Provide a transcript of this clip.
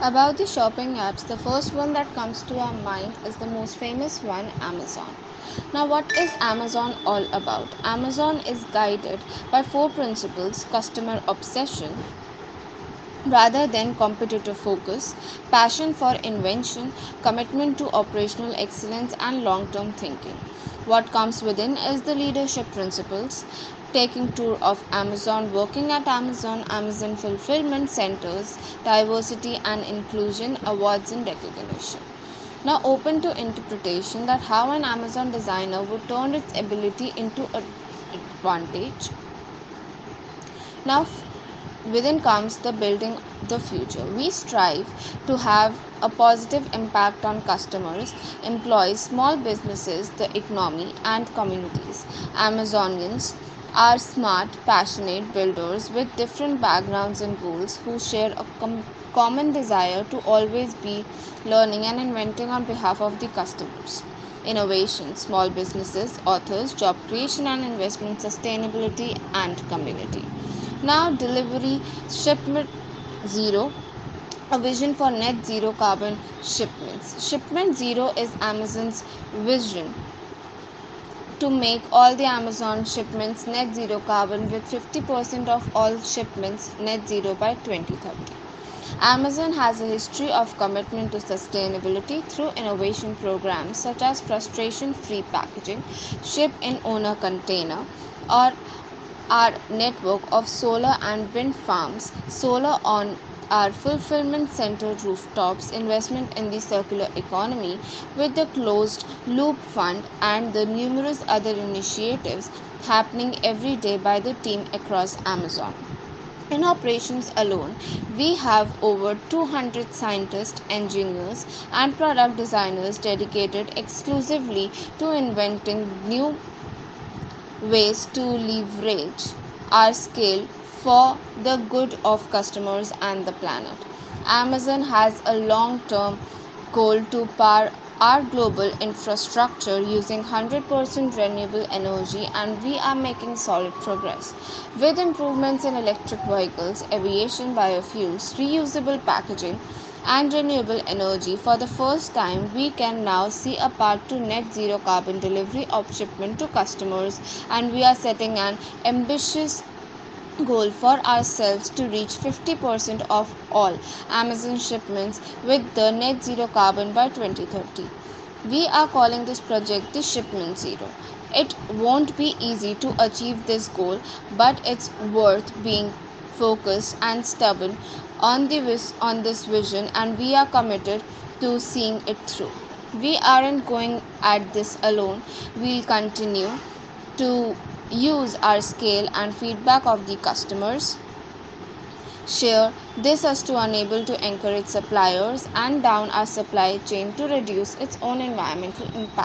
About the shopping apps, the first one that comes to our mind is the most famous one, Amazon. Now, what is Amazon all about? Amazon is guided by four principles customer obsession, rather than competitive focus, passion for invention, commitment to operational excellence, and long term thinking. What comes within is the leadership principles, taking tour of Amazon, working at Amazon, Amazon fulfillment centers, diversity and inclusion, awards and recognition. Now open to interpretation that how an Amazon designer would turn its ability into an advantage. Now within comes the building the future. We strive to have a positive impact on customers, employees, small businesses, the economy, and communities. Amazonians are smart, passionate builders with different backgrounds and goals who share a com- common desire to always be learning and inventing on behalf of the customers innovation, small businesses, authors, job creation and investment, sustainability, and community. Now, delivery shipment zero a vision for net zero carbon shipments. Shipment zero is Amazon's vision to make all the Amazon shipments net zero carbon with 50% of all shipments net zero by 2030. Amazon has a history of commitment to sustainability through innovation programs such as frustration free packaging, ship in owner container, or our network of solar and wind farms, solar on our fulfillment center rooftops, investment in the circular economy with the closed loop fund, and the numerous other initiatives happening every day by the team across Amazon. In operations alone, we have over 200 scientists, engineers, and product designers dedicated exclusively to inventing new ways to leverage our scale for the good of customers and the planet. Amazon has a long term goal to power our global infrastructure using 100% renewable energy and we are making solid progress with improvements in electric vehicles aviation biofuels reusable packaging and renewable energy for the first time we can now see a path to net zero carbon delivery of shipment to customers and we are setting an ambitious goal for ourselves to reach 50% of all Amazon shipments with the net zero carbon by 2030. We are calling this project the Shipment Zero. It won't be easy to achieve this goal, but it's worth being focused and stubborn on the vis- on this vision and we are committed to seeing it through. We aren't going at this alone. We'll continue to use our scale and feedback of the customers. Share this as to enable to encourage suppliers and down our supply chain to reduce its own environmental impact